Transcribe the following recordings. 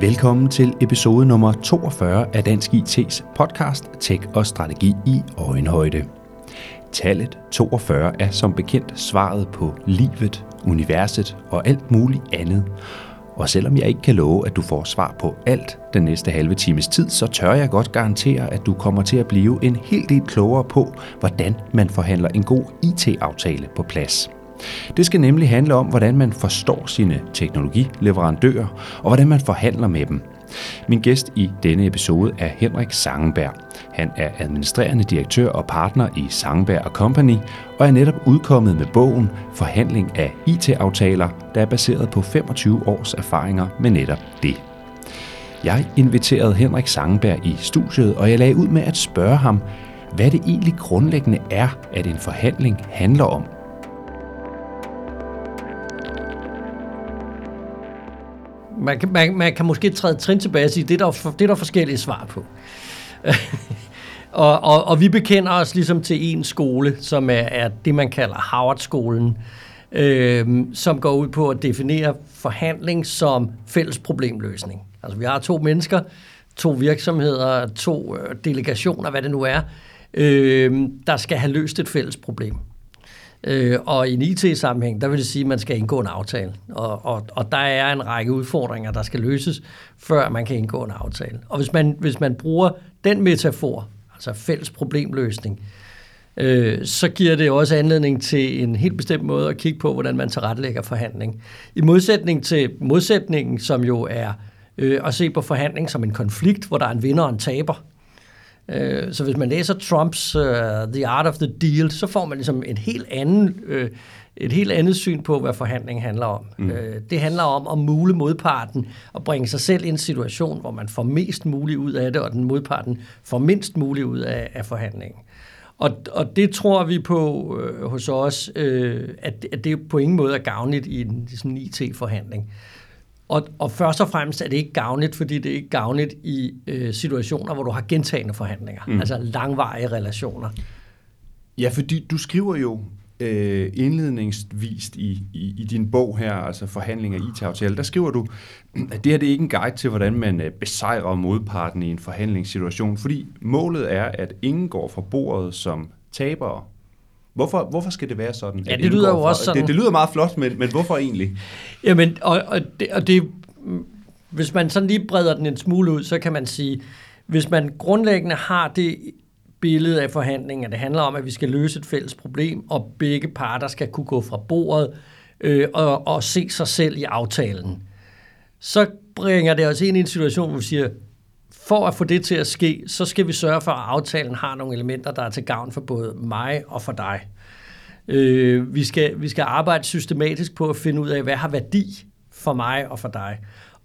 Velkommen til episode nummer 42 af Dansk IT's podcast Tech og Strategi i Øjenhøjde. Tallet 42 er som bekendt svaret på livet, universet og alt muligt andet. Og selvom jeg ikke kan love, at du får svar på alt den næste halve times tid, så tør jeg godt garantere, at du kommer til at blive en hel del klogere på, hvordan man forhandler en god IT-aftale på plads. Det skal nemlig handle om, hvordan man forstår sine teknologileverandører og hvordan man forhandler med dem. Min gæst i denne episode er Henrik Sangenberg. Han er administrerende direktør og partner i Sangenberg Company og er netop udkommet med bogen Forhandling af IT-aftaler, der er baseret på 25 års erfaringer med netop det. Jeg inviterede Henrik Sangenberg i studiet, og jeg lagde ud med at spørge ham, hvad det egentlig grundlæggende er, at en forhandling handler om – Man kan, man, man kan måske træde trin tilbage og sige, det er der, det er der forskellige svar på. og, og, og vi bekender os ligesom til en skole, som er, er det, man kalder Harvard-skolen, øh, som går ud på at definere forhandling som fælles problemløsning. Altså vi har to mennesker, to virksomheder, to øh, delegationer, hvad det nu er, øh, der skal have løst et fælles problem. Øh, og i en IT-sammenhæng, der vil det sige, at man skal indgå en aftale. Og, og, og der er en række udfordringer, der skal løses, før man kan indgå en aftale. Og hvis man, hvis man bruger den metafor, altså fælles problemløsning, øh, så giver det også anledning til en helt bestemt måde at kigge på, hvordan man tilrettelægger forhandling. I modsætning til modsætningen, som jo er øh, at se på forhandling som en konflikt, hvor der er en vinder og en taber, Øh, så hvis man læser Trumps uh, The Art of the Deal, så får man ligesom et helt andet, uh, et helt andet syn på, hvad forhandling handler om. Mm. Uh, det handler om at mule modparten og bringe sig selv i en situation, hvor man får mest muligt ud af det, og den modparten får mindst muligt ud af, af forhandlingen. Og, og det tror vi på øh, hos os, øh, at, at det på ingen måde er gavnligt i en sådan IT-forhandling. Og, og først og fremmest er det ikke gavnligt, fordi det er ikke gavnligt i øh, situationer, hvor du har gentagende forhandlinger, mm. altså langvarige relationer. Ja, fordi du skriver jo øh, indledningsvist i, i, i din bog her, altså Forhandling af IT-aftale, der skriver du, at det her det er ikke en guide til, hvordan man øh, besejrer modparten i en forhandlingssituation, fordi målet er, at ingen går fra bordet som tabere, Hvorfor, hvorfor skal det være sådan? Ja, det lyder jo også sådan. Det, det lyder meget flot, men, men hvorfor egentlig? Jamen, og, og, det, og det, hvis man sådan lige breder den en smule ud, så kan man sige, hvis man grundlæggende har det billede af forhandlingen, at det handler om, at vi skal løse et fælles problem, og begge parter skal kunne gå fra bordet øh, og, og se sig selv i aftalen, så bringer det os ind i en situation, hvor vi siger, for at få det til at ske, så skal vi sørge for, at aftalen har nogle elementer, der er til gavn for både mig og for dig. Øh, vi, skal, vi skal arbejde systematisk på at finde ud af, hvad har værdi for mig og for dig.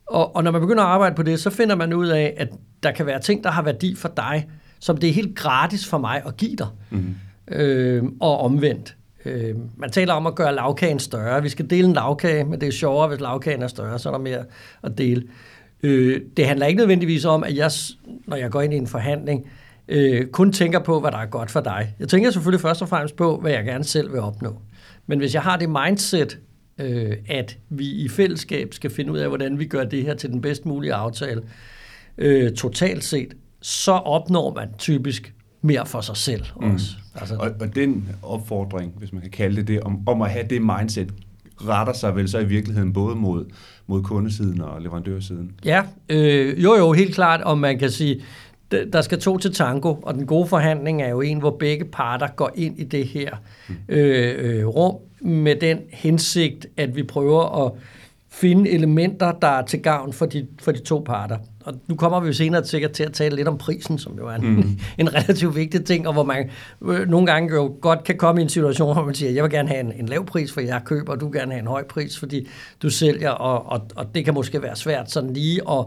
Og, og når man begynder at arbejde på det, så finder man ud af, at der kan være ting, der har værdi for dig, som det er helt gratis for mig at give dig. Mm. Øh, og omvendt. Øh, man taler om at gøre lavkagen større. Vi skal dele en lavkage, men det er sjovere, hvis lavkagen er større, så er der mere at dele. Øh, det handler ikke nødvendigvis om, at jeg, når jeg går ind i en forhandling, øh, kun tænker på, hvad der er godt for dig. Jeg tænker selvfølgelig først og fremmest på, hvad jeg gerne selv vil opnå. Men hvis jeg har det mindset, øh, at vi i fællesskab skal finde ud af, hvordan vi gør det her til den bedst mulige aftale, øh, totalt set, så opnår man typisk mere for sig selv mm. også. Mm. Altså, og, og den opfordring, hvis man kan kalde det det, om, om at have det mindset, retter sig vel så i virkeligheden både mod, mod kundesiden og leverandørsiden? Ja, øh, jo jo, helt klart, og man kan sige, der skal to til tango, og den gode forhandling er jo en, hvor begge parter går ind i det her mm. øh, øh, rum med den hensigt, at vi prøver at finde elementer, der er til gavn for de, for de to parter. Og nu kommer vi jo senere sikkert til at tale lidt om prisen, som jo er en, mm. en relativt vigtig ting, og hvor man øh, nogle gange jo godt kan komme i en situation, hvor man siger, jeg vil gerne have en, en lav pris, for jeg køber, og du gerne have en høj pris, fordi du sælger, og, og, og det kan måske være svært sådan lige at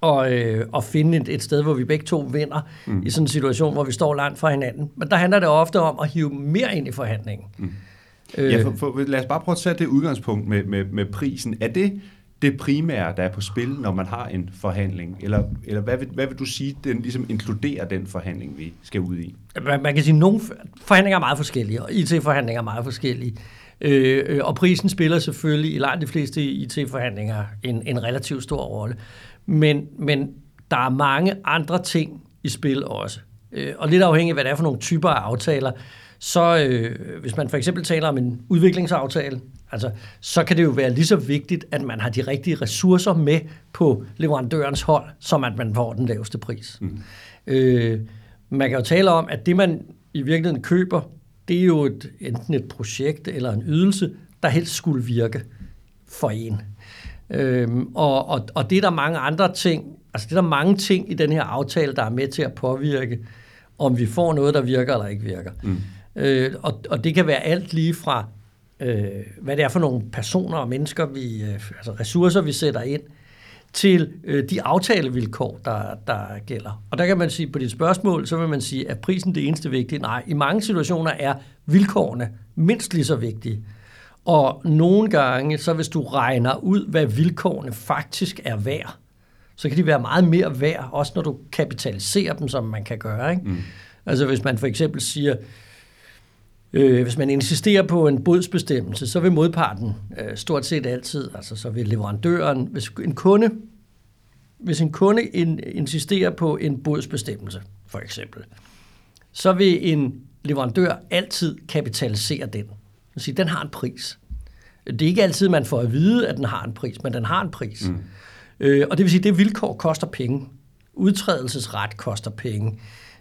og, øh, og finde et, et sted, hvor vi begge to vinder mm. i sådan en situation, hvor vi står langt fra hinanden. Men der handler det ofte om at hive mere ind i forhandlingen. Mm. Øh, ja, for, for, lad os bare prøve at sætte det udgangspunkt med, med, med prisen. Er det det primære, der er på spil, når man har en forhandling? Eller, eller hvad, vil, hvad vil du sige, den ligesom inkluderer den forhandling, vi skal ud i? Man, man kan sige, at nogle forhandlinger er meget forskellige, og IT-forhandlinger er meget forskellige. Øh, øh, og prisen spiller selvfølgelig i langt de fleste IT-forhandlinger en, en relativt stor rolle. Men, men der er mange andre ting i spil også. Øh, og lidt afhængig af, hvad det er for nogle typer af aftaler, så øh, hvis man for eksempel taler om en udviklingsaftale, altså, så kan det jo være lige så vigtigt, at man har de rigtige ressourcer med på leverandørens hold, som at man får den laveste pris. Mm. Øh, man kan jo tale om, at det man i virkeligheden køber, det er jo et, enten et projekt eller en ydelse, der helst skulle virke for en. Øhm, og, og, og det er der mange andre ting, altså det er der mange ting i den her aftale, der er med til at påvirke, om vi får noget, der virker eller ikke virker. Mm. Øh, og, og det kan være alt lige fra, øh, hvad det er for nogle personer og mennesker, vi, øh, altså ressourcer, vi sætter ind, til øh, de aftalevilkår, der, der gælder. Og der kan man sige, på dit spørgsmål, så vil man sige, at prisen det eneste vigtige? Nej, i mange situationer er vilkårene mindst lige så vigtige. Og nogle gange, så hvis du regner ud, hvad vilkårene faktisk er værd, så kan de være meget mere værd, også når du kapitaliserer dem, som man kan gøre. Ikke? Mm. Altså hvis man for eksempel siger, øh, hvis man insisterer på en bodsbestemmelse, så vil modparten øh, stort set altid, altså så vil leverandøren, hvis en kunde, hvis en kunde in, insisterer på en bodsbestemmelse, for eksempel, så vil en leverandør altid kapitalisere den. Sige, den har en pris. Det er ikke altid, man får at vide, at den har en pris, men den har en pris. Mm. Øh, og det vil sige, at det vilkår koster penge. Udtrædelsesret koster penge.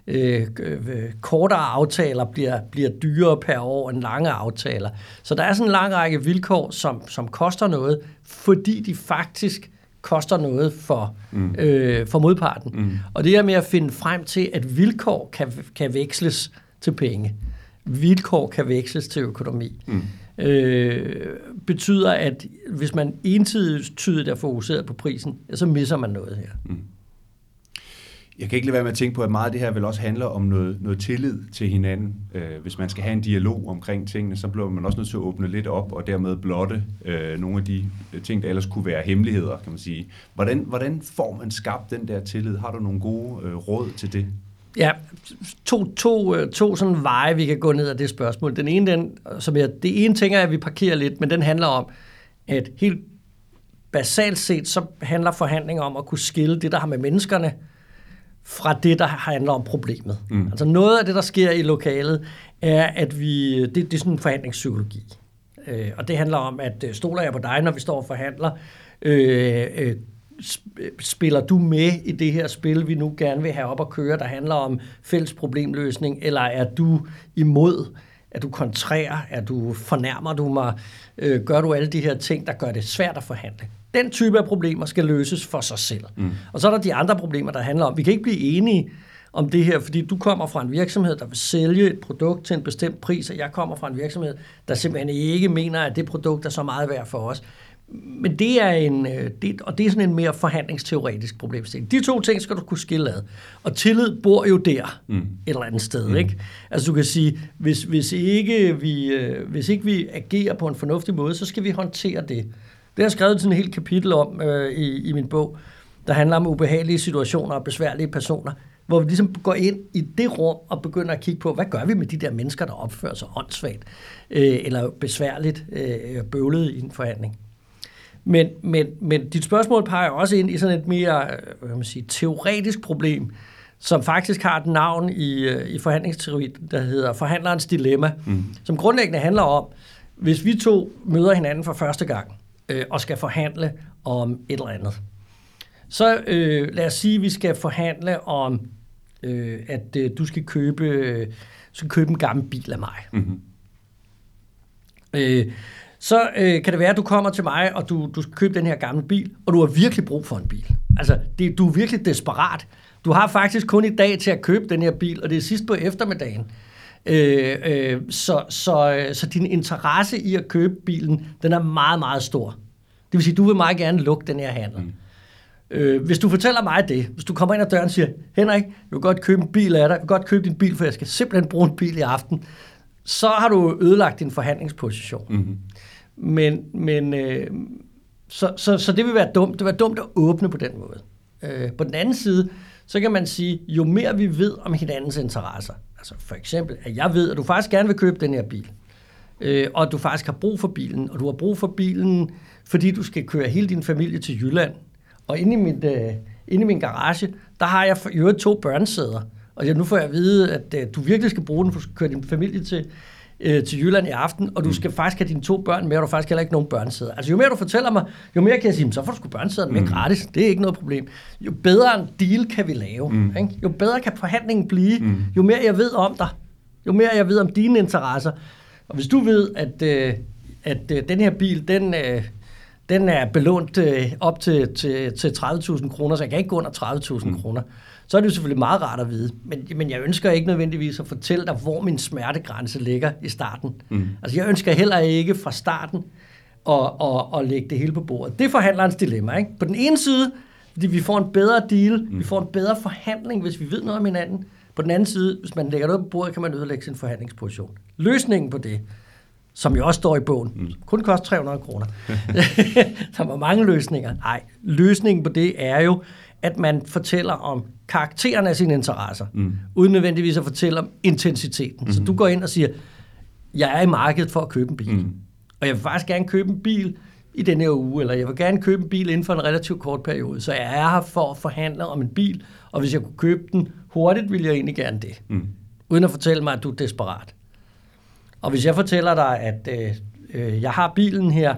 Øh, øh, kortere aftaler bliver, bliver dyrere per år end lange aftaler. Så der er sådan en lang række vilkår, som, som koster noget, fordi de faktisk koster noget for, mm. øh, for modparten. Mm. Og det er med at finde frem til, at vilkår kan, kan veksles til penge. Vilkår kan veksles til økonomi. Mm øh, betyder, at hvis man entydigt er fokuseret på prisen, så misser man noget her. Mm. Jeg kan ikke lade være med at tænke på, at meget af det her vil også handle om noget, noget tillid til hinanden. Øh, hvis man skal have en dialog omkring tingene, så bliver man også nødt til at åbne lidt op, og dermed blotte øh, nogle af de øh, ting, der ellers kunne være hemmeligheder, kan man sige. Hvordan, hvordan får man skabt den der tillid? Har du nogle gode øh, råd til det? Ja, to, to, øh, to sådan veje, vi kan gå ned af det spørgsmål. Den ene, den, som jeg, det ene tænker jeg, at vi parkerer lidt, men den handler om, at helt basalt set, så handler forhandlinger om at kunne skille det, der har med menneskerne, fra det, der handler om problemet. Mm. Altså noget af det, der sker i lokalet, er, at vi, det, det er sådan en forhandlingspsykologi. Øh, og det handler om, at øh, stoler jeg på dig, når vi står og forhandler, øh, øh, spiller du med i det her spil, vi nu gerne vil have op at køre, der handler om fælles problemløsning, eller er du imod, er du kontrær, er du fornærmer du mig, øh, gør du alle de her ting, der gør det svært at forhandle. Den type af problemer skal løses for sig selv. Mm. Og så er der de andre problemer, der handler om, vi kan ikke blive enige om det her, fordi du kommer fra en virksomhed, der vil sælge et produkt til en bestemt pris, og jeg kommer fra en virksomhed, der simpelthen ikke mener, at det produkt er så meget værd for os. Men det er en, øh, det, og det er sådan en mere forhandlingsteoretisk problemstilling. De to ting skal du kunne skille ad. Og tillid bor jo der, mm. et eller andet sted. Mm. Ikke? Altså du kan sige, hvis, hvis, ikke vi, øh, hvis ikke vi agerer på en fornuftig måde, så skal vi håndtere det. Det har jeg skrevet sådan et helt kapitel om øh, i, i min bog, der handler om ubehagelige situationer og besværlige personer, hvor vi ligesom går ind i det rum og begynder at kigge på, hvad gør vi med de der mennesker, der opfører sig åndssvagt øh, eller besværligt øh, bøvlet i en forhandling. Men, men, men dit spørgsmål peger også ind i sådan et mere øh, hvad man sige, teoretisk problem, som faktisk har et navn i, øh, i forhandlingsteori, der hedder forhandlerens dilemma, mm. som grundlæggende handler om, hvis vi to møder hinanden for første gang øh, og skal forhandle om et eller andet, så øh, lad os sige, at vi skal forhandle om, øh, at øh, du skal købe, øh, skal købe en gammel bil af mig. Mm-hmm. Øh, så øh, kan det være, at du kommer til mig, og du, du skal købe den her gamle bil, og du har virkelig brug for en bil. Altså, det, du er virkelig desperat. Du har faktisk kun i dag til at købe den her bil, og det er sidst på eftermiddagen. Øh, øh, så, så, så din interesse i at købe bilen, den er meget, meget stor. Det vil sige, du vil meget gerne lukke den her handel. Mm. Øh, hvis du fortæller mig det, hvis du kommer ind ad døren og siger, Henrik, jeg vil godt købe en bil af dig, jeg vil godt købe din bil, for jeg skal simpelthen bruge en bil i aften, så har du ødelagt din forhandlingsposition. Mm-hmm. Men, men øh, så, så, så det vil være dumt. Det vil være dumt at åbne på den måde. Øh, på den anden side, så kan man sige, jo mere vi ved om hinandens interesser, altså for eksempel, at jeg ved, at du faktisk gerne vil købe den her bil, øh, og at du faktisk har brug for bilen, og du har brug for bilen, fordi du skal køre hele din familie til Jylland, Og inde i, mit, øh, inde i min garage, der har jeg i øvrigt to børnesæder. Og jeg, nu får jeg at vide, at øh, du virkelig skal bruge den, for at køre din familie til, øh, til Jylland i aften, og du skal faktisk have dine to børn med, og du faktisk heller ikke nogen børnesæder. Altså jo mere du fortæller mig, jo mere kan jeg sige, så får du sgu børnesæderne med gratis. Det er ikke noget problem. Jo bedre en deal kan vi lave. Mm. Ikke? Jo bedre kan forhandlingen blive, mm. jo mere jeg ved om dig. Jo mere jeg ved om dine interesser. Og hvis du ved, at, øh, at øh, den her bil, den, øh, den er belånt øh, op til, til, til 30.000 kroner, så jeg kan ikke gå under 30.000 mm. kroner, så er det jo selvfølgelig meget rart at vide. Men, men jeg ønsker ikke nødvendigvis at fortælle dig, hvor min smertegrænse ligger i starten. Mm. Altså jeg ønsker heller ikke fra starten at, at, at lægge det hele på bordet. Det er forhandlerens dilemma. Ikke? På den ene side, fordi vi får en bedre deal, mm. vi får en bedre forhandling, hvis vi ved noget om hinanden. På den anden side, hvis man lægger noget på bordet, kan man ødelægge sin forhandlingsposition. Løsningen på det, som jo også står i bogen, mm. kun koster 300 kroner. der var mange løsninger. Nej, løsningen på det er jo, at man fortæller om karakteren af sine interesser, mm. uden nødvendigvis at fortælle om intensiteten. Mm. Så du går ind og siger, jeg er i markedet for at købe en bil, mm. og jeg vil faktisk gerne købe en bil i denne her uge, eller jeg vil gerne købe en bil inden for en relativt kort periode, så jeg er her for at forhandle om en bil, og hvis jeg kunne købe den hurtigt, vil jeg egentlig gerne det. Mm. Uden at fortælle mig, at du er desperat. Og hvis jeg fortæller dig, at øh, øh, jeg har bilen her,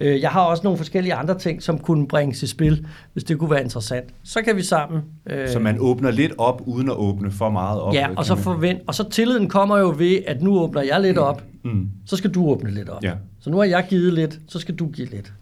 øh, jeg har også nogle forskellige andre ting, som kunne bringes i spil, hvis det kunne være interessant, så kan vi sammen... Øh, så man åbner lidt op, uden at åbne for meget op? Ja, og så, forvent, og så tilliden kommer jo ved, at nu åbner jeg lidt op, mm. så skal du åbne lidt op. Ja. Så nu har jeg givet lidt, så skal du give lidt.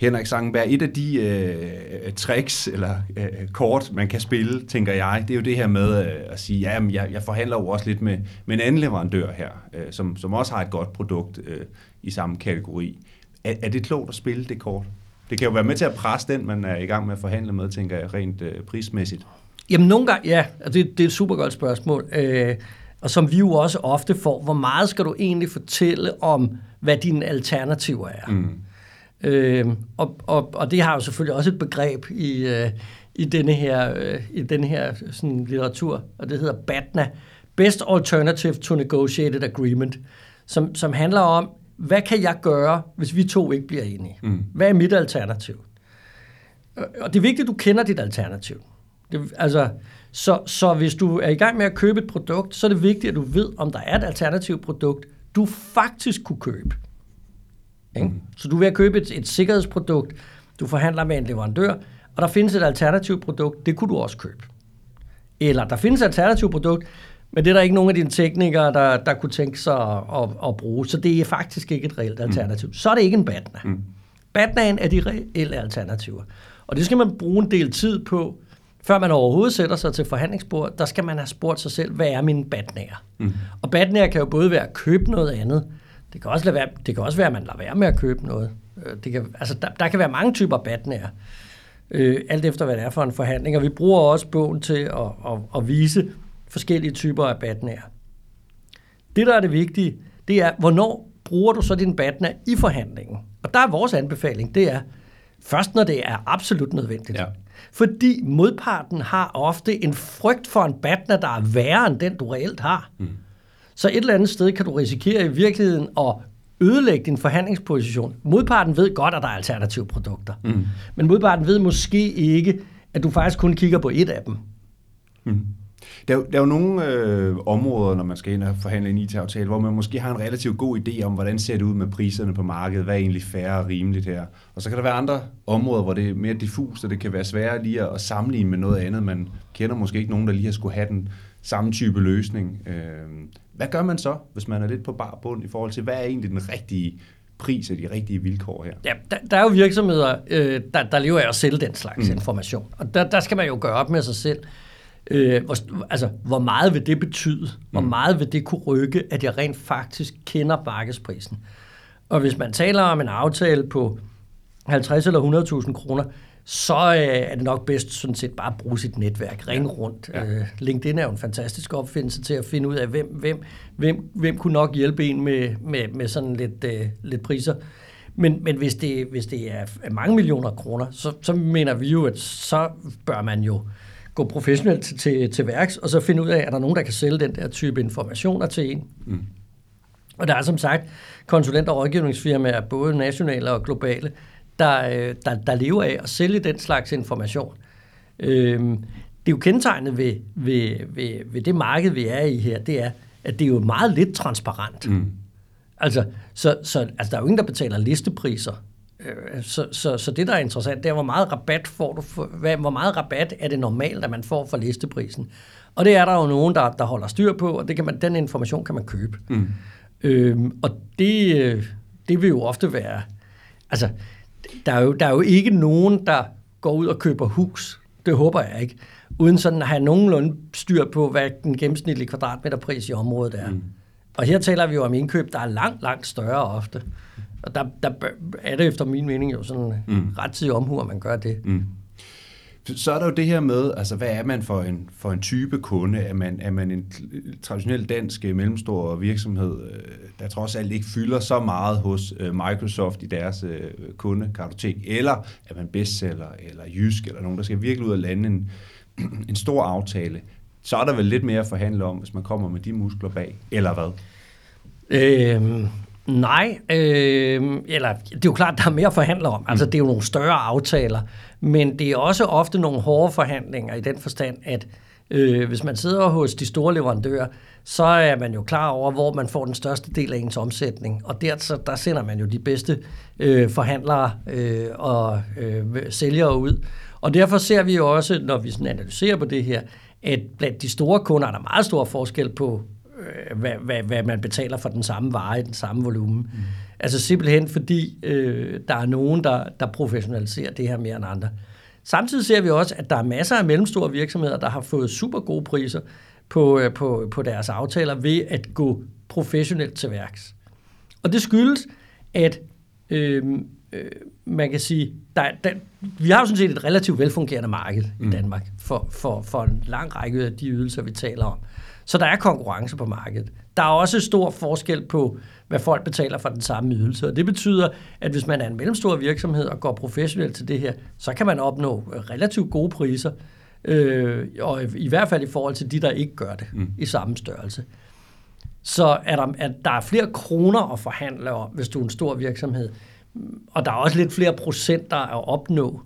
Henrik Sangenberg, et af de øh, tricks eller øh, kort, man kan spille, tænker jeg, det er jo det her med øh, at sige, ja, jeg, jeg forhandler jo også lidt med, med en anden leverandør her, øh, som, som også har et godt produkt øh, i samme kategori. Er, er det klogt at spille det kort? Det kan jo være med til at presse den, man er i gang med at forhandle med, tænker jeg, rent øh, prismæssigt. Jamen nogle gange, ja, det, det er et super godt spørgsmål. Øh, og som vi jo også ofte får, hvor meget skal du egentlig fortælle om, hvad dine alternativer er? Mm. Øh, og, og, og det har jo selvfølgelig også et begreb i, øh, i denne her, øh, i denne her sådan, litteratur, og det hedder BATNA, Best Alternative to Negotiated Agreement, som, som handler om, hvad kan jeg gøre, hvis vi to ikke bliver enige? Mm. Hvad er mit alternativ? Og det er vigtigt, at du kender dit alternativ. Det, altså, så, så hvis du er i gang med at købe et produkt, så er det vigtigt, at du ved, om der er et alternativt produkt, du faktisk kunne købe. Ikke? Mm. Så du vil købe et, et sikkerhedsprodukt, du forhandler med en leverandør, og der findes et alternativt produkt, det kunne du også købe. Eller der findes et alternativt produkt, men det er der ikke nogen af dine teknikere, der, der kunne tænke sig at, at, at bruge. Så det er faktisk ikke et reelt alternativ. Mm. Så er det ikke en BATNA. Mm. BATNA'en er de reelle alternativer. Og det skal man bruge en del tid på, før man overhovedet sætter sig til forhandlingsbord. Der skal man have spurgt sig selv, hvad er mine BATNA'er? Mm. Og BATNA'er kan jo både være at købe noget andet, det kan også, lade være, det kan også være, at man lader være med at købe noget. Øh, det kan, altså, der, der kan være mange typer BATNA'er, øh, alt efter hvad det er for en forhandling. Og vi bruger også bogen til at, at, at vise forskellige typer af BATNA'er. Det, der er det vigtige, det er, hvornår bruger du så din BATNA i forhandlingen? Og der er vores anbefaling, det er først, når det er absolut nødvendigt. Ja. Fordi modparten har ofte en frygt for en BATNA, der er værre end den, du reelt har. Mm. Så et eller andet sted kan du risikere i virkeligheden at ødelægge din forhandlingsposition. Modparten ved godt, at der er alternative produkter. Mm. Men modparten ved måske ikke, at du faktisk kun kigger på et af dem. Mm. Der, der er jo nogle øh, områder, når man skal ind og forhandle en IT-aftale, hvor man måske har en relativt god idé om, hvordan ser det ud med priserne på markedet, hvad er egentlig fair og rimeligt her. Og så kan der være andre områder, hvor det er mere diffust, og det kan være sværere lige at, at sammenligne med noget andet. Man kender måske ikke nogen, der lige har skulle have den samme type løsning. Øh, hvad gør man så, hvis man er lidt på bar bund i forhold til, hvad er egentlig den rigtige pris og de rigtige vilkår her? Ja, der, der er jo virksomheder, øh, der, der lever af at sælge den slags mm. information. Og der, der skal man jo gøre op med sig selv. Øh, hvor, altså, hvor meget vil det betyde? Hvor mm. meget vil det kunne rykke, at jeg rent faktisk kender markedsprisen? Og hvis man taler om en aftale på 50 eller 100.000 kroner, så øh, er det nok bedst sådan set bare at bruge sit netværk, ringe rundt. Ja. Øh, LinkedIn er jo en fantastisk opfindelse til at finde ud af, hvem, hvem, hvem, hvem kunne nok hjælpe en med, med, med sådan lidt, øh, lidt priser. Men, men hvis, det, hvis det er mange millioner kroner, så, så mener vi jo, at så bør man jo gå professionelt til, til, til værks, og så finde ud af, er der nogen, der kan sælge den der type informationer til en. Mm. Og der er som sagt konsulent- og rådgivningsfirmaer, både nationale og globale, der, øh, der, der lever af at sælge den slags information. Øhm, det er jo kendetegnet ved, ved, ved, ved det marked, vi er i her, det er, at det er jo meget lidt transparent. Mm. Altså, så, så altså, der er jo ingen, der betaler listepriser. Øh, så, så, så det, der er interessant, det er, hvor meget rabat får du for, hvad, hvor meget rabat er det normalt, at man får for listeprisen. Og det er der jo nogen, der, der holder styr på, og det kan man, den information kan man købe. Mm. Øhm, og det, øh, det vil jo ofte være... Altså, der er, jo, der er jo ikke nogen, der går ud og køber hus. Det håber jeg ikke. Uden sådan at have nogenlunde styr på, hvad den gennemsnitlige kvadratmeterpris i området er. Mm. Og her taler vi jo om indkøb, der er langt, langt større ofte. Og der, der er det efter min mening jo sådan mm. ret tid omhu, at man gør det. Mm. Så er der jo det her med, altså hvad er man for en, for en type kunde? Er man, er man en traditionel dansk øh, mellemstor virksomhed, øh, der trods alt ikke fylder så meget hos øh, Microsoft i deres kundekartotek? Eller er man bestseller, eller jysk, eller nogen, der skal virkelig ud og lande en, en stor aftale? Så er der vel lidt mere at forhandle om, hvis man kommer med de muskler bag, eller hvad? Øhm, nej, øh, eller det er jo klart, der er mere at forhandle om. Altså, det er jo nogle større aftaler. Men det er også ofte nogle hårde forhandlinger i den forstand, at øh, hvis man sidder hos de store leverandører, så er man jo klar over, hvor man får den største del af ens omsætning. Og der, så, der sender man jo de bedste øh, forhandlere øh, og øh, sælgere ud. Og derfor ser vi jo også, når vi sådan analyserer på det her, at blandt de store kunder er der meget stor forskel på, øh, hvad, hvad, hvad man betaler for den samme vare i den samme volumen. Mm. Altså simpelthen fordi øh, der er nogen, der, der professionaliserer det her mere end andre. Samtidig ser vi også, at der er masser af mellemstore virksomheder, der har fået super gode priser på, øh, på, på deres aftaler ved at gå professionelt til værks. Og det skyldes, at øh, øh, man kan sige, der, der, vi har jo sådan set et relativt velfungerende marked mm. i Danmark for, for, for en lang række af de ydelser, vi taler om. Så der er konkurrence på markedet. Der er også stor forskel på, hvad folk betaler for den samme ydelse. Og det betyder, at hvis man er en mellemstor virksomhed og går professionelt til det her, så kan man opnå relativt gode priser, øh, og i, hvert fald i forhold til de, der ikke gør det mm. i samme størrelse. Så er der, at der er flere kroner at forhandle om, hvis du er en stor virksomhed. Og der er også lidt flere procenter at opnå.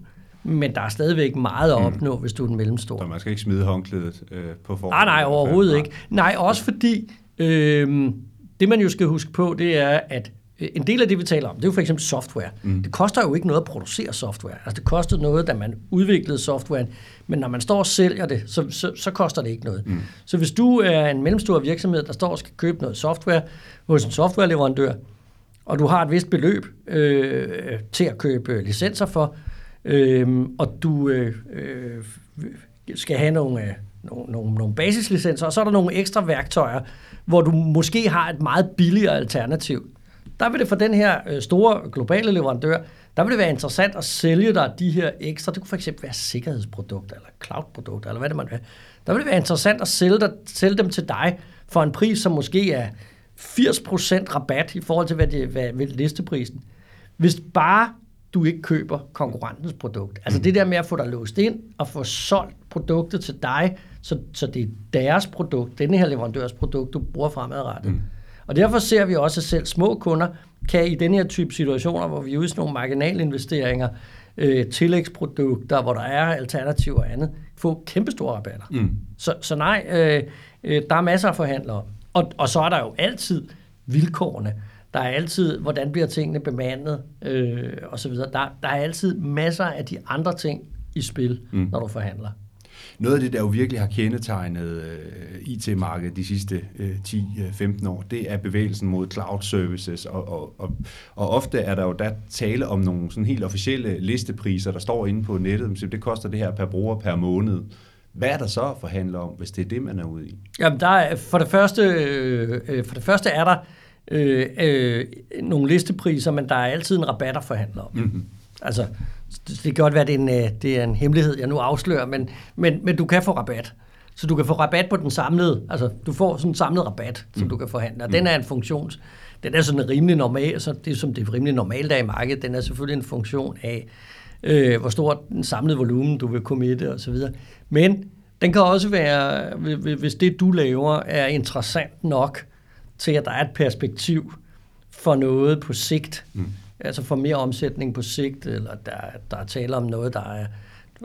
Men der er stadigvæk meget at mm. opnå, mm. hvis du er en mellemstor. Så man skal ikke smide håndklædet øh, på forhånd? Nej, nej, overhovedet ikke. Nej, også fordi, øh, det man jo skal huske på, det er, at øh, en del af det, vi taler om, det er jo for eksempel software. Mm. Det koster jo ikke noget at producere software. Altså det kostede noget, da man udviklede software, men når man står og sælger det, så, så, så koster det ikke noget. Mm. Så hvis du er en mellemstor virksomhed, der står og skal købe noget software hos en softwareleverandør, og du har et vist beløb øh, til at købe licenser for, øh, og du øh, øh, skal have nogle, øh, nogle, nogle, nogle basislicenser, og så er der nogle ekstra værktøjer, hvor du måske har et meget billigere alternativ. Der vil det for den her øh, store globale leverandør, der vil det være interessant at sælge dig de her ekstra, det kunne for eksempel være sikkerhedsprodukter eller cloudprodukter, eller hvad det man vil. Der vil det være interessant at sælge, dig, sælge dem til dig for en pris, som måske er 80% rabat i forhold til, hvad det hvad, hvad listeprisen. Hvis bare du ikke køber konkurrentens produkt. Altså det der med at få dig låst ind og få solgt produktet til dig, så, så det er deres produkt, denne her leverandørs produkt, du bruger fremadrettet. Mm. Og derfor ser vi også, at selv små kunder kan i den her type situationer, hvor vi er ude nogle marginalinvesteringer, øh, tillægsprodukter, hvor der er alternativer og andet, få kæmpestore rabatter. Mm. Så, så nej, øh, øh, der er masser af forhandlere. Og, og så er der jo altid vilkårene. Der er altid, hvordan bliver tingene bemandet, øh, osv. Der, der er altid masser af de andre ting i spil, mm. når du forhandler. Noget af det, der jo virkelig har kendetegnet øh, IT-markedet de sidste øh, 10-15 år, det er bevægelsen mod cloud services, og, og, og, og ofte er der jo der tale om nogle sådan helt officielle listepriser, der står inde på nettet, så det koster det her per bruger per måned. Hvad er der så at forhandle om, hvis det er det, man er ude i? Jamen, der er, for, det første, øh, øh for det første er der øh, øh, nogle listepriser, men der er altid en rabat at forhandle om. Mm-hmm. Altså, det kan godt være, at det er en, øh, det er en hemmelighed, jeg nu afslører, men, men, men du kan få rabat. Så du kan få rabat på den samlede, altså du får sådan en samlet rabat, som mm. du kan forhandle. Og mm. den er en funktion, den er sådan rimelig normal, så det er som det er rimelig normalt er i markedet, den er selvfølgelig en funktion af, øh, hvor stor den samlede volumen du vil committe og så videre. Men den kan også være, hvis det du laver er interessant nok til, at der er et perspektiv for noget på sigt, mm altså får mere omsætning på sigt, eller der, der er tale om noget, der er,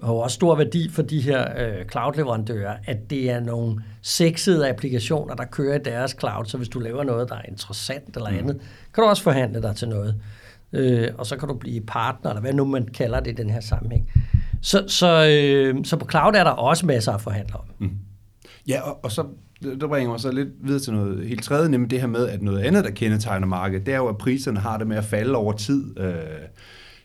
har også stor værdi for de her øh, cloud-leverandører, at det er nogle sexede applikationer, der kører i deres cloud, så hvis du laver noget, der er interessant eller mm. andet, kan du også forhandle dig til noget. Øh, og så kan du blive partner, eller hvad nu man kalder det i den her sammenhæng. Så, så, øh, så på cloud er der også masser at forhandle om. Mm. Ja, og, og så der bringer mig så lidt videre til noget helt tredje, nemlig det her med, at noget andet, der kendetegner markedet, det er jo, at priserne har det med at falde over tid. Øh,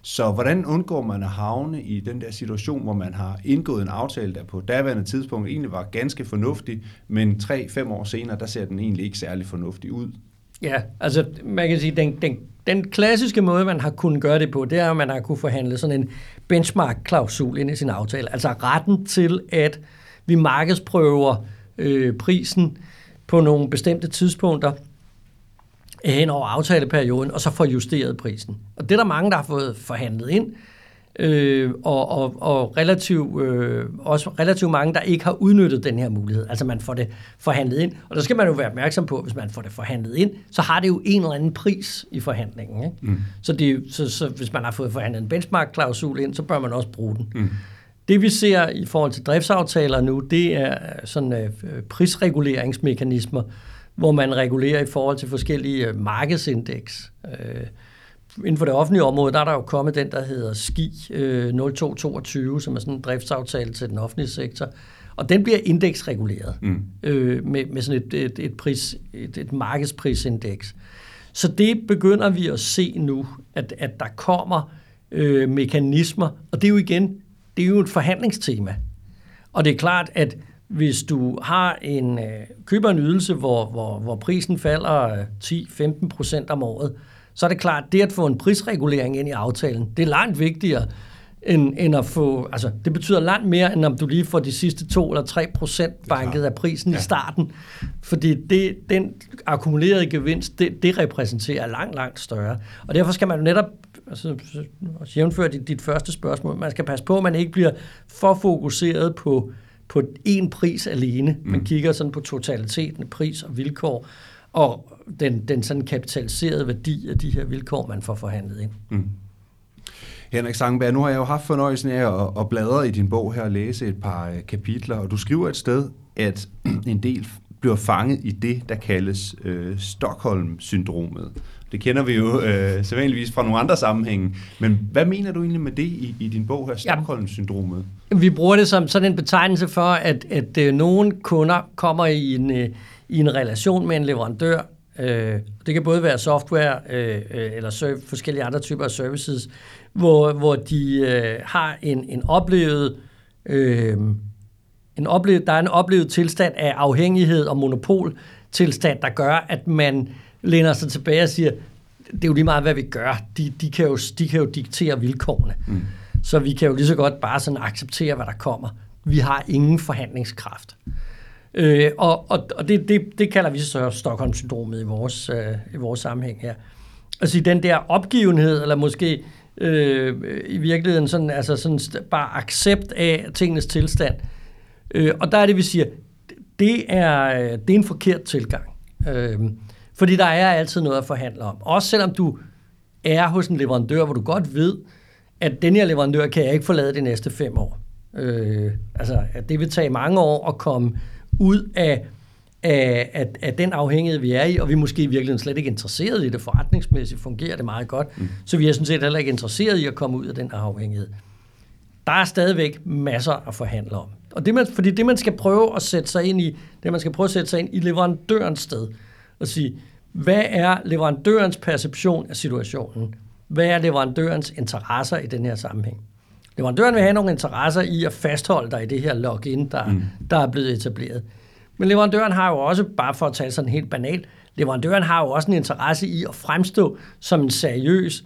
så hvordan undgår man at havne i den der situation, hvor man har indgået en aftale, der på daværende tidspunkt egentlig var ganske fornuftig, men 3-5 år senere, der ser den egentlig ikke særlig fornuftig ud? Ja, altså man kan sige, den, den, den klassiske måde, man har kunnet gøre det på, det er, at man har kunnet forhandle sådan en benchmark-klausul ind i sin aftale. Altså retten til, at vi markedsprøver øh, prisen på nogle bestemte tidspunkter hen over aftaleperioden, og så får justeret prisen. Og det er der mange, der har fået forhandlet ind, øh, og, og, og relativt, øh, også relativt mange, der ikke har udnyttet den her mulighed. Altså man får det forhandlet ind, og der skal man jo være opmærksom på, hvis man får det forhandlet ind, så har det jo en eller anden pris i forhandlingen. Ikke? Mm. Så, det, så, så hvis man har fået forhandlet en benchmark-klausul ind, så bør man også bruge den. Mm. Det vi ser i forhold til driftsaftaler nu, det er sådan øh, prisreguleringsmekanismer, hvor man regulerer i forhold til forskellige øh, markedsindeks. Øh, inden for det offentlige område, der er der jo kommet den, der hedder SKI øh, 0222, som er sådan en driftsaftale til den offentlige sektor. Og den bliver indeksreguleret mm. øh, med, med sådan et, et, et, pris, et, et markedsprisindeks. Så det begynder vi at se nu, at, at der kommer øh, mekanismer, og det er jo igen det er jo et forhandlingstema. Og det er klart, at hvis du har en, øh, køber en ydelse, hvor, hvor, hvor prisen falder 10-15 procent om året, så er det klart, at det at få en prisregulering ind i aftalen, det er langt vigtigere, end, end at få, altså det betyder langt mere, end om du lige får de sidste 2 eller 3 procent banket af prisen ja. i starten. Fordi det, den akkumulerede gevinst, det, det repræsenterer langt, langt større. Og derfor skal man jo netop altså, jævnført dit, dit første spørgsmål, man skal passe på, at man ikke bliver for fokuseret på, på én pris alene. Man mm. kigger sådan på totaliteten, pris og vilkår, og den, den sådan kapitaliserede værdi af de her vilkår, man får forhandlet ind. Mm. Henrik Sangberg, nu har jeg jo haft fornøjelsen af at, at bladre i din bog her og læse et par øh, kapitler, og du skriver et sted, at en del bliver fanget i det, der kaldes øh, Stockholm-syndromet. Det kender vi jo øh, sædvanligvis fra nogle andre sammenhænge. Men hvad mener du egentlig med det i, i din bog her, Stockholm-syndromet? Vi bruger det som sådan en betegnelse for, at, at øh, nogle kunder kommer i en, øh, i en relation med en leverandør. Øh, det kan både være software øh, øh eller serv- forskellige andre typer af services, hvor, hvor de øh, har en, en oplevet... Øh, en oplevet, der er en oplevet tilstand af afhængighed og monopoltilstand, der gør, at man læner sig tilbage og siger, det er jo lige meget, hvad vi gør. De, de, kan, jo, de kan jo diktere vilkårene. Mm. Så vi kan jo lige så godt bare sådan acceptere, hvad der kommer. Vi har ingen forhandlingskraft. Øh, og og, og det, det, det kalder vi så Stockholm-syndromet i vores, øh, i vores sammenhæng her. Altså den der opgivenhed, eller måske øh, i virkeligheden sådan, altså sådan bare accept af tingenes tilstand. Øh, og der er det, vi siger, det er, det er en forkert tilgang. Øh, fordi der er altid noget at forhandle om. Også selvom du er hos en leverandør, hvor du godt ved, at den her leverandør kan jeg ikke forlade de næste fem år. Øh, altså, at det vil tage mange år at komme ud af, af, af, af den afhængighed, vi er i, og vi er måske i virkeligheden slet ikke interesseret i det. Forretningsmæssigt fungerer det meget godt, mm. så vi er sådan set heller ikke interesseret i at komme ud af den afhængighed. Der er stadigvæk masser at forhandle om. Og det man, fordi det, man skal prøve at sætte sig ind i, det man skal prøve at sætte sig ind i leverandørens sted, og sige, hvad er leverandørens perception af situationen? Hvad er leverandørens interesser i den her sammenhæng? Leverandøren vil have nogle interesser i at fastholde dig i det her login, der, mm. der er blevet etableret. Men leverandøren har jo også, bare for at tage sådan helt banalt, leverandøren har jo også en interesse i at fremstå som en seriøs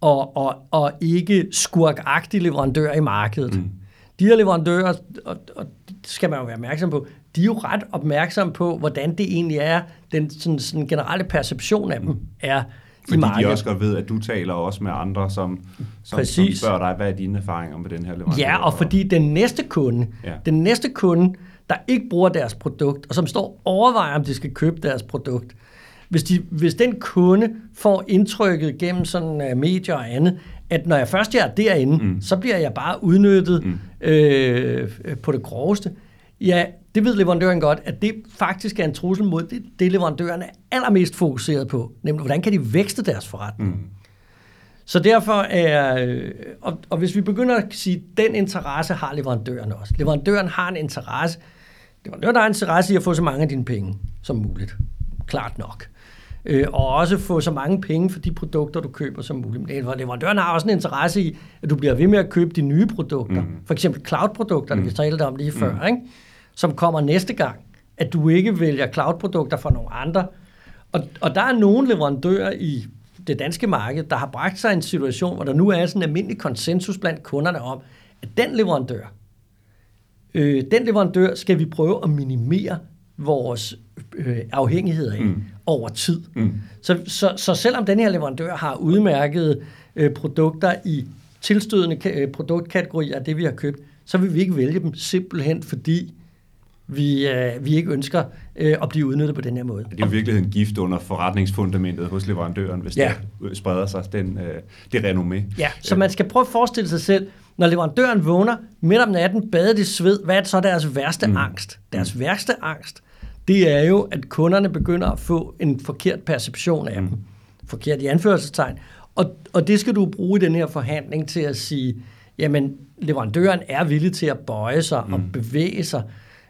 og, og, og ikke skurkagtig leverandør i markedet. Mm. De her leverandører, og, og det skal man jo være opmærksom på, de er jo ret opmærksomme på, hvordan det egentlig er, den sådan, sådan generelle perception af dem er Fordi i markedet. de også godt ved, at du taler også med andre, som, som, som spørger dig, hvad er dine erfaringer med den her leverandør? Ja, og fordi den næste kunde, ja. den næste kunde, der ikke bruger deres produkt, og som står overvejer, om de skal købe deres produkt, Hvis, de, hvis den kunde får indtrykket gennem sådan uh, medier og andet, at når jeg først er derinde, mm. så bliver jeg bare udnyttet mm. øh, på det groveste. Ja, det ved leverandøren godt, at det faktisk er en trussel mod det, det leverandøren er allermest fokuseret på, nemlig hvordan kan de vækste deres forretning. Mm. Så derfor er, øh, og, og hvis vi begynder at sige, at den interesse har leverandøren også. Leverandøren har en interesse, leverandøren har en interesse i at få så mange af dine penge som muligt. Klart nok. Øh, og også få så mange penge for de produkter, du køber som muligt. Men leverandøren har også en interesse i, at du bliver ved med at købe de nye produkter. Mm. For eksempel cloud-produkter, mm. vi talte om lige før, mm. ikke? Som kommer næste gang. At du ikke vælger cloud-produkter fra nogle andre. Og, og der er nogle leverandører i det danske marked, der har bragt sig en situation, hvor der nu er sådan en almindelig konsensus blandt kunderne om, at den leverandør, øh, den leverandør skal vi prøve at minimere vores øh, afhængighed af mm. over tid. Mm. Så, så, så selvom den her leverandør har udmærkede øh, produkter i tilstødende øh, produktkategorier af det, vi har købt, så vil vi ikke vælge dem simpelthen, fordi vi, øh, vi ikke ønsker øh, at blive udnyttet på den her måde. Det er jo virkelig en gift under forretningsfundamentet hos leverandøren, hvis ja. det spreder sig, den, øh, det renommé. Ja, så man skal prøve at forestille sig selv, når leverandøren vågner midt om natten, badet i sved, hvad er så deres værste mm. angst? Deres mm. værste angst, det er jo, at kunderne begynder at få en forkert perception af mm. dem. Forkert i anførselstegn. Og, og det skal du bruge i den her forhandling til at sige, jamen leverandøren er villig til at bøje sig mm. og bevæge sig,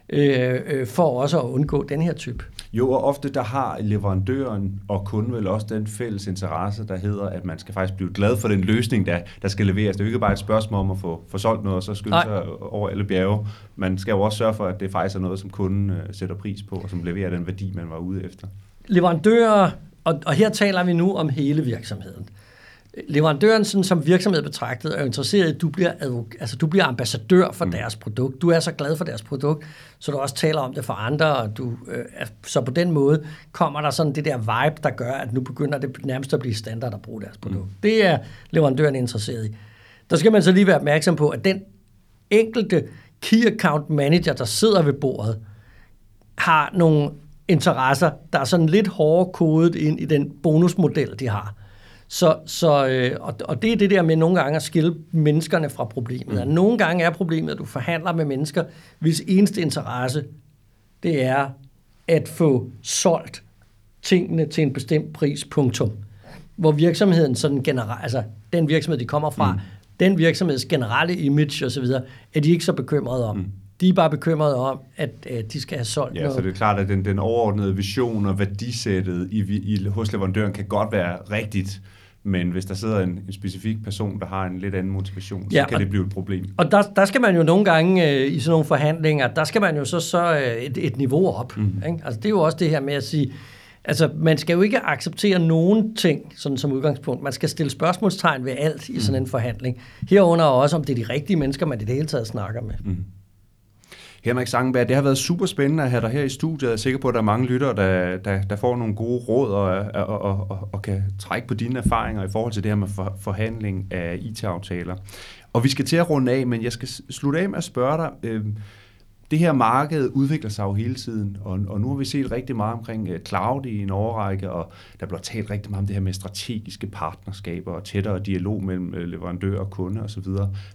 øh, øh, for også at undgå den her type. Jo, og ofte der har leverandøren og kunden vel også den fælles interesse, der hedder, at man skal faktisk blive glad for den løsning, der, der skal leveres. Det er jo ikke bare et spørgsmål om at få, få solgt noget, og så skynde sig over alle bjerge. Man skal jo også sørge for, at det faktisk er noget, som kunden øh, sætter pris på, og som leverer den værdi, man var ude efter. Leverandører, og, og her taler vi nu om hele virksomheden leverandøren sådan, som virksomhed betragtet er interesseret i, at du bliver, altså, du bliver ambassadør for mm. deres produkt. Du er så glad for deres produkt, så du også taler om det for andre, og du, øh, så på den måde kommer der sådan det der vibe, der gør, at nu begynder det nærmest at blive standard at bruge deres produkt. Mm. Det er leverandøren interesseret i. Der skal man så lige være opmærksom på, at den enkelte key account manager, der sidder ved bordet, har nogle interesser, der er sådan lidt hårdere kodet ind i den bonusmodel, de har. Så, så, øh, og, og det er det der med nogle gange at skille menneskerne fra problemet. Mm. Nogle gange er problemet, at du forhandler med mennesker, hvis eneste interesse, det er at få solgt tingene til en bestemt pris, punktum. Hvor virksomheden sådan generelt, altså den virksomhed, de kommer fra, mm. den virksomheds generelle image osv., er de ikke så bekymrede om. Mm. De er bare bekymrede om, at, at de skal have solgt ja, noget. så det er klart, at den, den overordnede vision og værdisættet i, i, hos leverandøren kan godt være rigtigt, men hvis der sidder en, en specifik person, der har en lidt anden motivation, ja, så kan det blive et problem. Og der, der skal man jo nogle gange øh, i sådan nogle forhandlinger, der skal man jo så, så øh, et, et niveau op. Mm. Ikke? Altså, det er jo også det her med at sige, altså man skal jo ikke acceptere nogen ting sådan som udgangspunkt. Man skal stille spørgsmålstegn ved alt i sådan en forhandling. Herunder også, om det er de rigtige mennesker, man i det hele taget snakker med. Mm. Henrik Sangenberg, det har været super spændende at have dig her i studiet. Jeg er sikker på, at der er mange lyttere, der, der, der får nogle gode råd og, og, og, og, og kan trække på dine erfaringer i forhold til det her med for, forhandling af IT-aftaler. Og vi skal til at runde af, men jeg skal slutte af med at spørge dig, øh, det her marked udvikler sig jo hele tiden, og, og nu har vi set rigtig meget omkring uh, cloud i en overrække, og der bliver talt rigtig meget om det her med strategiske partnerskaber og tættere dialog mellem øh, uh, leverandør og kunde osv.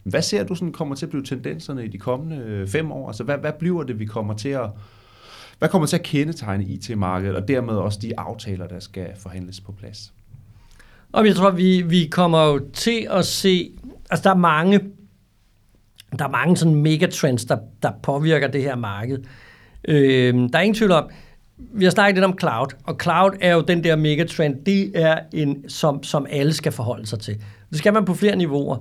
Hvad ser du sådan kommer til at blive tendenserne i de kommende uh, fem år? Altså hvad, hvad bliver det, vi kommer til at hvad kommer til at kendetegne IT-markedet, og dermed også de aftaler, der skal forhandles på plads? Og jeg tror, vi, vi kommer jo til at se, altså der er mange der er mange sådan megatrends, der, der påvirker det her marked. Øh, der er ingen tvivl om, vi har snakket lidt om cloud, og cloud er jo den der megatrend, det er en, som, som alle skal forholde sig til. Det skal man på flere niveauer.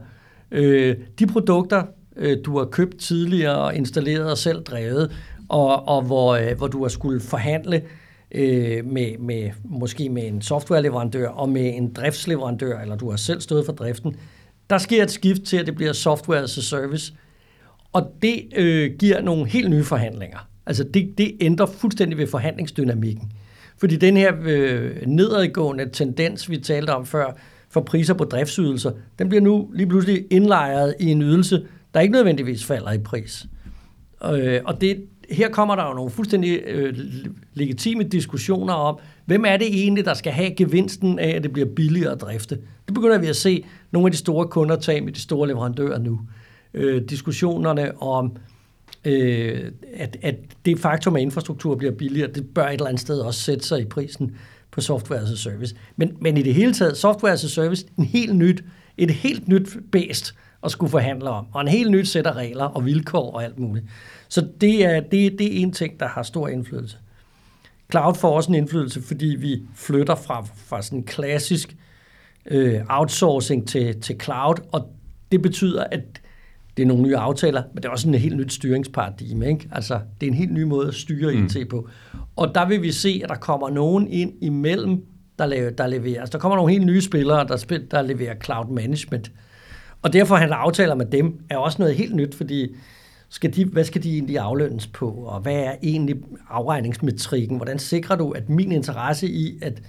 Øh, de produkter, øh, du har købt tidligere og installeret og selv drevet, og, og hvor, øh, hvor du har skulle forhandle øh, med, med måske med en softwareleverandør og med en driftsleverandør, eller du har selv stået for driften, der sker et skift til, at det bliver software as a service, og det øh, giver nogle helt nye forhandlinger. Altså det, det ændrer fuldstændig ved forhandlingsdynamikken. Fordi den her øh, nedadgående tendens, vi talte om før, for priser på driftsydelser, den bliver nu lige pludselig indlejret i en ydelse, der ikke nødvendigvis falder i pris. Øh, og det, her kommer der jo nogle fuldstændig øh, legitime diskussioner om, hvem er det egentlig, der skal have gevinsten af, at det bliver billigere at drifte. Det begynder vi at se nogle af de store kunder tage med de store leverandører nu. Øh, diskussionerne om, øh, at, at det faktum, at infrastruktur bliver billigere, det bør et eller andet sted også sætte sig i prisen på software as a service. Men, men i det hele taget, software as a service, en helt nyt, et helt nyt bæst at skulle forhandle om, og en helt nyt sæt af regler og vilkår og alt muligt. Så det er, det, det er en ting, der har stor indflydelse. Cloud får også en indflydelse, fordi vi flytter fra, fra sådan en klassisk øh, outsourcing til, til cloud, og det betyder, at det er nogle nye aftaler, men det er også en helt nyt styringsparadigme. Ikke? Altså, det er en helt ny måde at styre mm. IT på. Og der vil vi se, at der kommer nogen ind imellem, der, laver, der leverer. Altså, der kommer nogle helt nye spillere, der, spil, der leverer cloud management. Og derfor handler aftaler med dem er også noget helt nyt, fordi skal de, hvad skal de egentlig aflønnes på, og hvad er egentlig afregningsmetrikken? Hvordan sikrer du, at min interesse i, at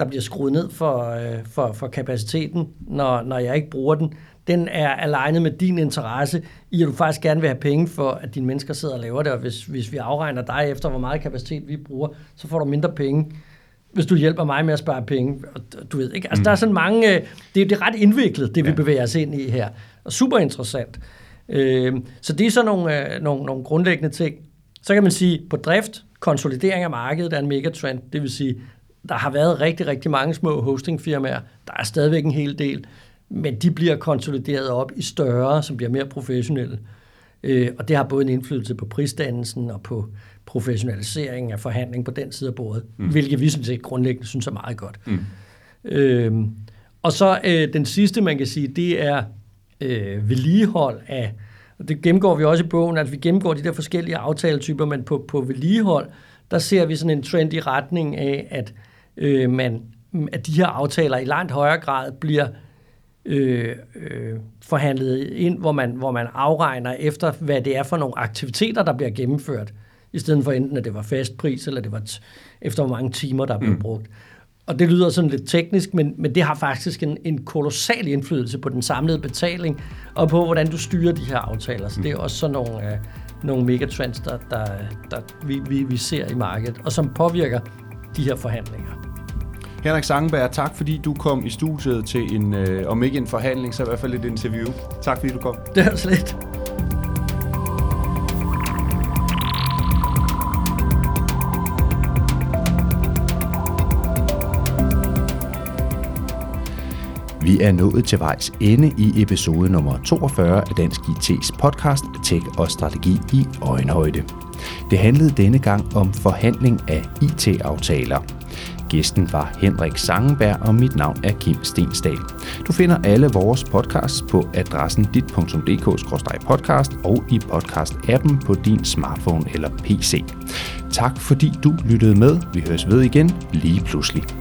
der bliver skruet ned for, øh, for, for kapaciteten, når, når jeg ikke bruger den, den er alignet med din interesse i, at du faktisk gerne vil have penge for, at dine mennesker sidder og laver det, og hvis, hvis vi afregner dig efter, hvor meget kapacitet vi bruger, så får du mindre penge, hvis du hjælper mig med at spare penge. Du ved ikke, altså mm. der er sådan mange, øh, det, det er ret indviklet, det vi ja. bevæger os ind i her, og super interessant. Øh, så det er så nogle, øh, nogle, nogle grundlæggende ting. Så kan man sige, på drift, konsolidering af markedet er en megatrend, det vil sige, der har været rigtig, rigtig mange små hostingfirmaer, der er stadigvæk en hel del, men de bliver konsolideret op i større, som bliver mere professionelle. Øh, og det har både en indflydelse på prisdannelsen og på professionalisering af forhandling på den side af bordet, mm. hvilket vi synes grundlæggende synes er meget godt. Mm. Øh, og så øh, den sidste, man kan sige, det er øh, vedligehold af, og det gennemgår vi også i bogen, at vi gennemgår de der forskellige aftaletyper, men på, på vedligehold, der ser vi sådan en trend i retning af, at, øh, man, at de her aftaler i langt højere grad bliver øh, øh, forhandlet ind, hvor man, hvor man afregner efter, hvad det er for nogle aktiviteter, der bliver gennemført, i stedet for enten, at det var fast pris, eller det var efter, hvor mange timer, der blev mm. brugt. Og det lyder sådan lidt teknisk, men, men det har faktisk en, en kolossal indflydelse på den samlede betaling, og på, hvordan du styrer de her aftaler. Så det er også sådan nogle, uh, nogle megatrends, der, der, der vi, vi, vi ser i markedet, og som påvirker de her forhandlinger. Henrik Sangenberg, tak fordi du kom i studiet til en, øh, om ikke en forhandling, så i hvert fald et interview. Tak fordi du kom. Det er slet. Vi er nået til vejs ende i episode nummer 42 af Dansk IT's podcast Tech og Strategi i øjenhøjde. Det handlede denne gang om forhandling af IT-aftaler. Gæsten var Henrik Sangenberg, og mit navn er Kim Stensdal. Du finder alle vores podcasts på adressen dit.dk-podcast og i podcast-appen på din smartphone eller PC. Tak fordi du lyttede med. Vi høres ved igen lige pludselig.